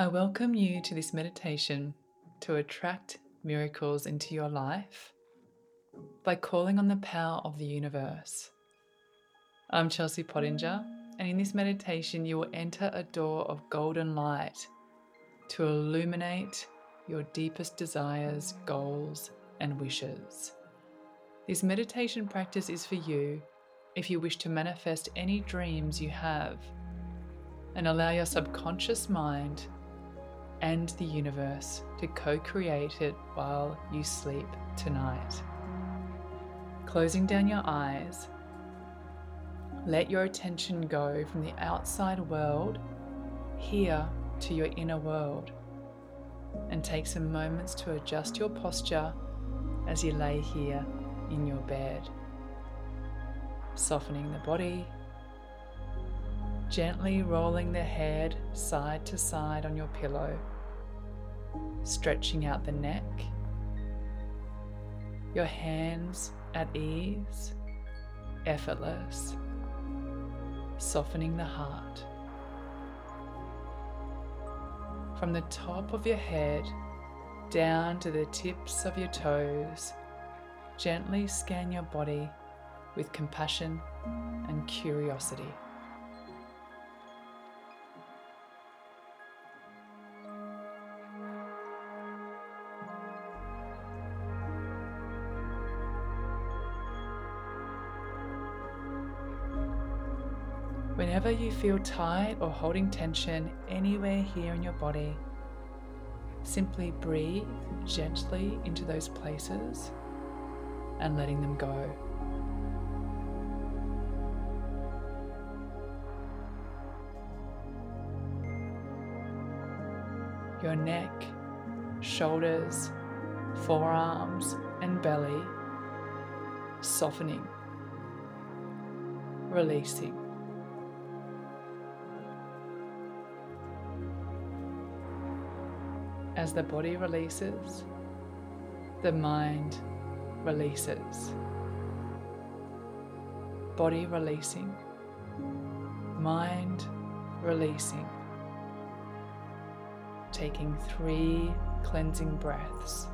I welcome you to this meditation to attract miracles into your life by calling on the power of the universe. I'm Chelsea Pottinger, and in this meditation, you will enter a door of golden light to illuminate your deepest desires, goals, and wishes. This meditation practice is for you if you wish to manifest any dreams you have and allow your subconscious mind and the universe to co create it while you sleep tonight. Closing down your eyes, let your attention go from the outside world here to your inner world and take some moments to adjust your posture as you lay here in your bed. Softening the body, gently rolling the head side to side on your pillow, stretching out the neck, your hands at ease, effortless, softening the heart. From the top of your head down to the tips of your toes, gently scan your body with compassion and curiosity. Whenever you feel tight or holding tension anywhere here in your body, simply breathe gently into those places and letting them go. Your neck, shoulders, forearms, and belly softening, releasing. As the body releases, the mind releases. Body releasing, mind releasing. Taking three cleansing breaths.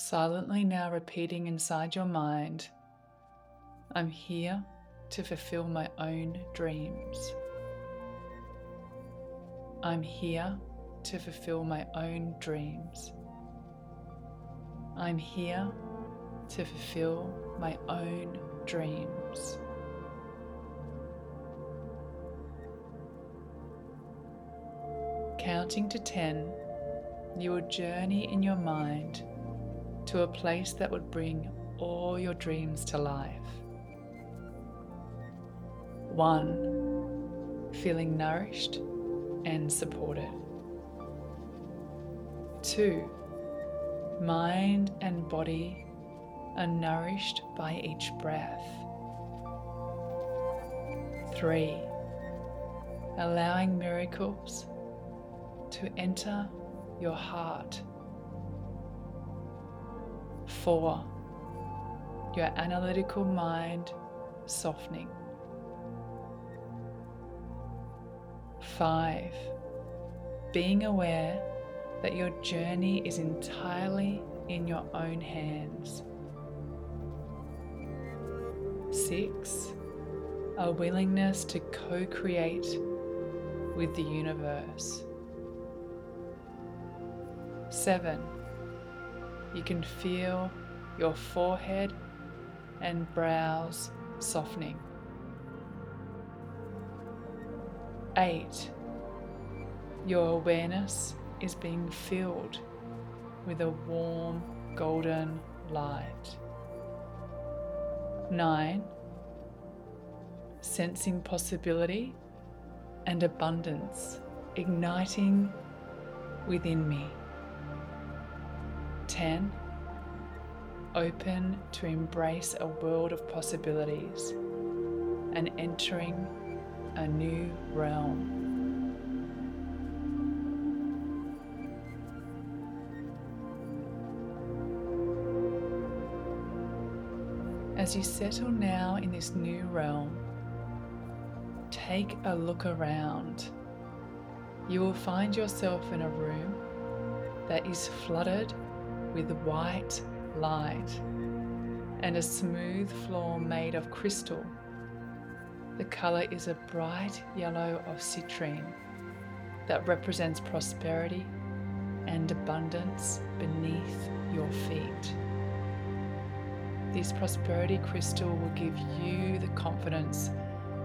Silently now repeating inside your mind, I'm here to fulfill my own dreams. I'm here to fulfill my own dreams. I'm here to fulfill my own dreams. Counting to 10, you will journey in your mind to a place that would bring all your dreams to life. One, feeling nourished and supported. Two, mind and body are nourished by each breath. Three, allowing miracles to enter your heart Four, your analytical mind softening. Five, being aware that your journey is entirely in your own hands. Six, a willingness to co create with the universe. Seven, you can feel your forehead and brows softening. Eight, your awareness is being filled with a warm golden light. Nine, sensing possibility and abundance igniting within me. 10. open to embrace a world of possibilities and entering a new realm. As you settle now in this new realm, take a look around. You will find yourself in a room that is flooded with white light and a smooth floor made of crystal. The colour is a bright yellow of citrine that represents prosperity and abundance beneath your feet. This prosperity crystal will give you the confidence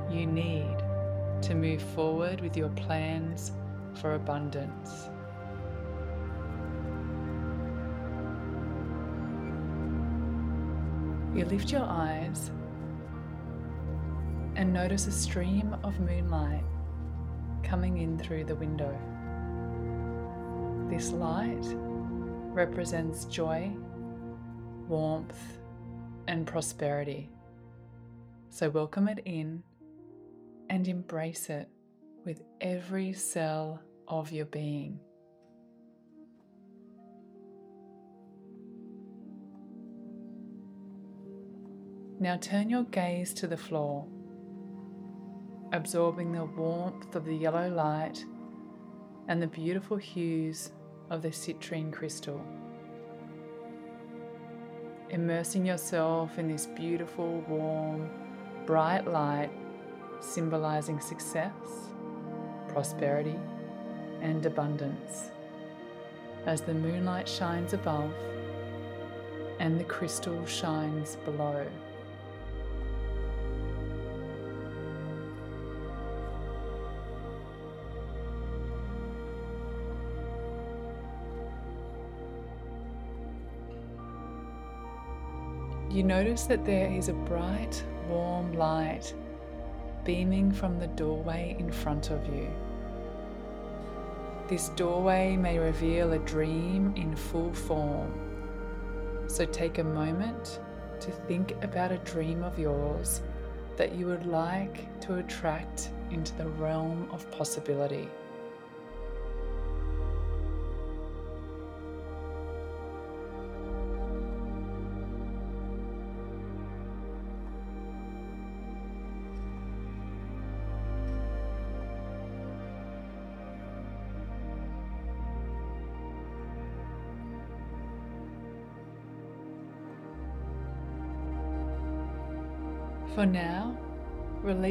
you need to move forward with your plans for abundance. You lift your eyes and notice a stream of moonlight coming in through the window. This light represents joy, warmth, and prosperity. So welcome it in and embrace it with every cell of your being. Now turn your gaze to the floor, absorbing the warmth of the yellow light and the beautiful hues of the citrine crystal. Immersing yourself in this beautiful, warm, bright light symbolizing success, prosperity, and abundance as the moonlight shines above and the crystal shines below. You notice that there is a bright, warm light beaming from the doorway in front of you. This doorway may reveal a dream in full form. So take a moment to think about a dream of yours that you would like to attract into the realm of possibility.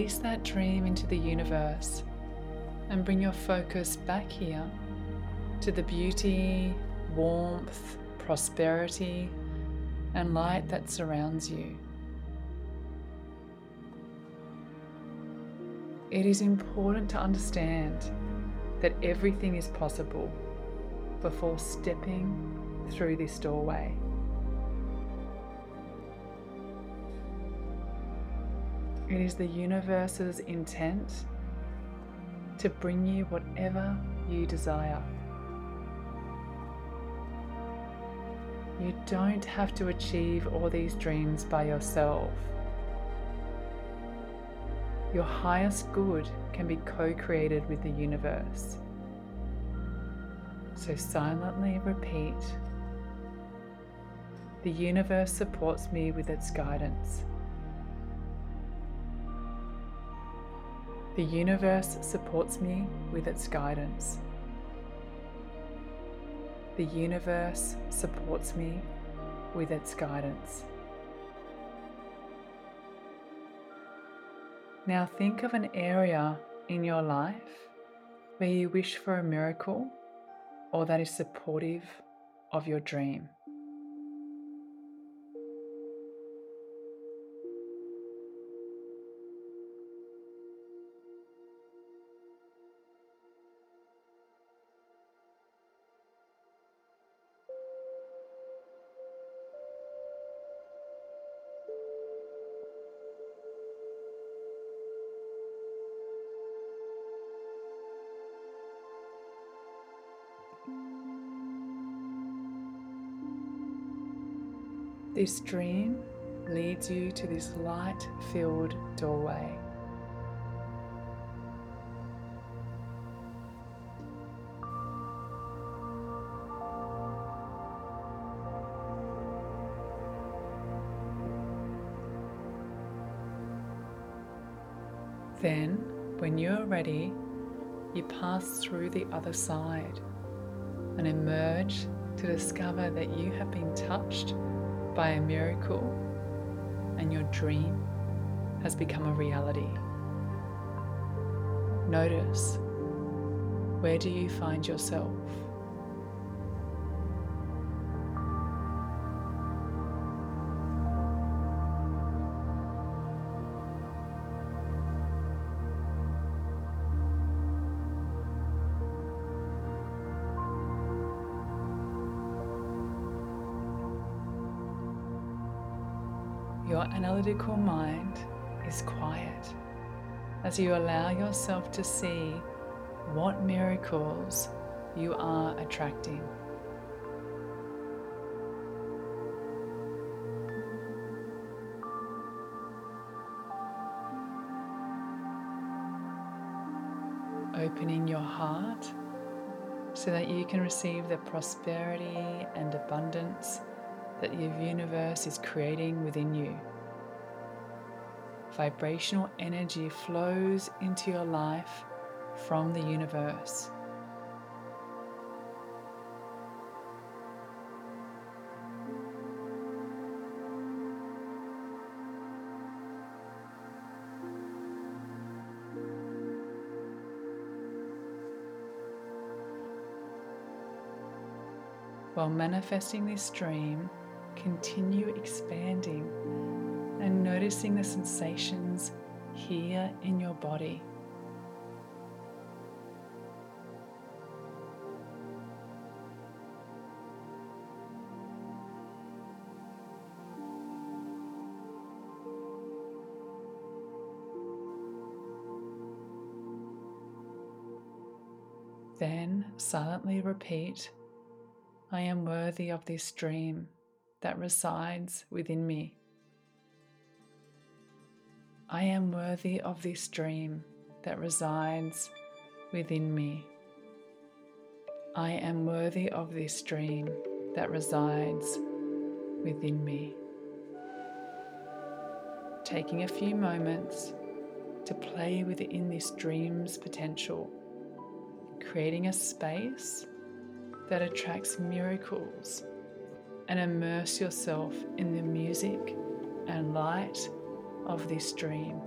Release that dream into the universe and bring your focus back here to the beauty, warmth, prosperity, and light that surrounds you. It is important to understand that everything is possible before stepping through this doorway. It is the universe's intent to bring you whatever you desire. You don't have to achieve all these dreams by yourself. Your highest good can be co created with the universe. So silently repeat The universe supports me with its guidance. The universe supports me with its guidance. The universe supports me with its guidance. Now think of an area in your life where you wish for a miracle or that is supportive of your dream. This dream leads you to this light filled doorway. Then, when you are ready, you pass through the other side and emerge to discover that you have been touched by a miracle and your dream has become a reality. Notice where do you find yourself? Your analytical mind is quiet as you allow yourself to see what miracles you are attracting. Opening your heart so that you can receive the prosperity and abundance that your universe is creating within you. Vibrational energy flows into your life from the universe. While manifesting this dream, continue expanding and noticing the sensations here in your body. Then silently repeat, I am worthy of this dream that resides within me. I am worthy of this dream that resides within me. I am worthy of this dream that resides within me. Taking a few moments to play within this dream's potential, creating a space that attracts miracles and immerse yourself in the music and light of this dream.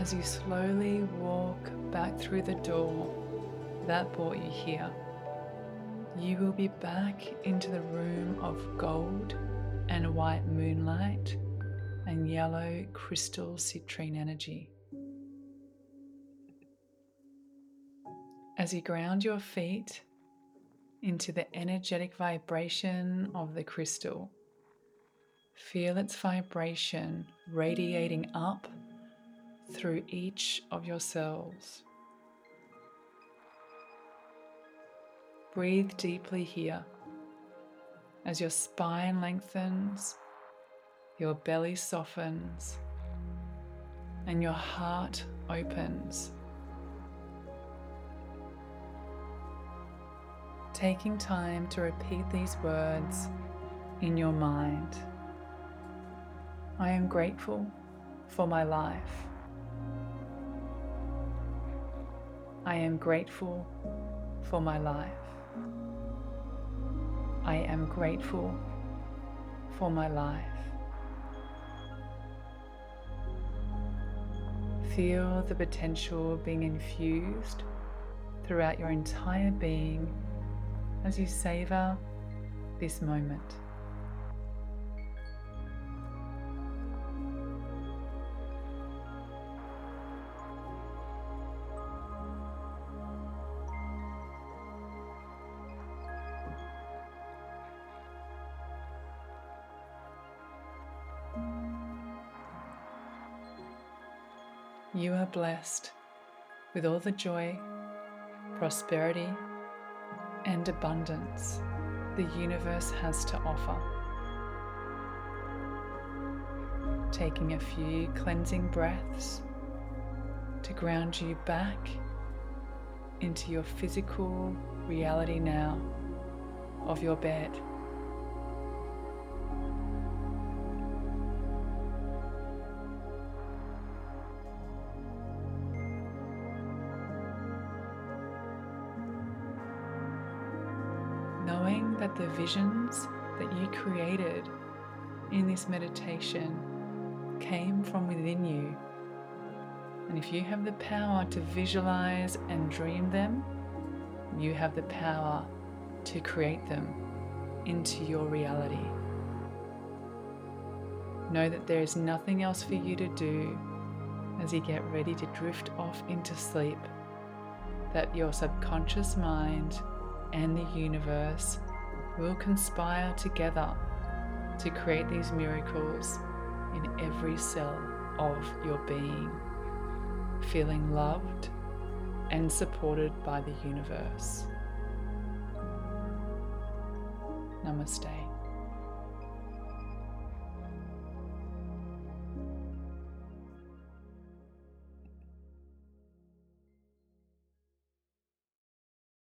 As you slowly walk back through the door that brought you here, you will be back into the room of gold and white moonlight and yellow crystal citrine energy. As you ground your feet into the energetic vibration of the crystal, feel its vibration radiating up through each of your cells. Breathe deeply here as your spine lengthens, your belly softens, and your heart opens. Taking time to repeat these words in your mind. I am grateful for my life. I am grateful for my life. I am grateful for my life. Feel the potential being infused throughout your entire being as you savor this moment. You are blessed with all the joy, prosperity, and abundance the universe has to offer. Taking a few cleansing breaths to ground you back into your physical reality now of your bed. Knowing that the visions that you created in this meditation came from within you. And if you have the power to visualize and dream them, you have the power to create them into your reality. Know that there is nothing else for you to do as you get ready to drift off into sleep, that your subconscious mind and the universe will conspire together to create these miracles in every cell of your being, feeling loved and supported by the universe. Namaste.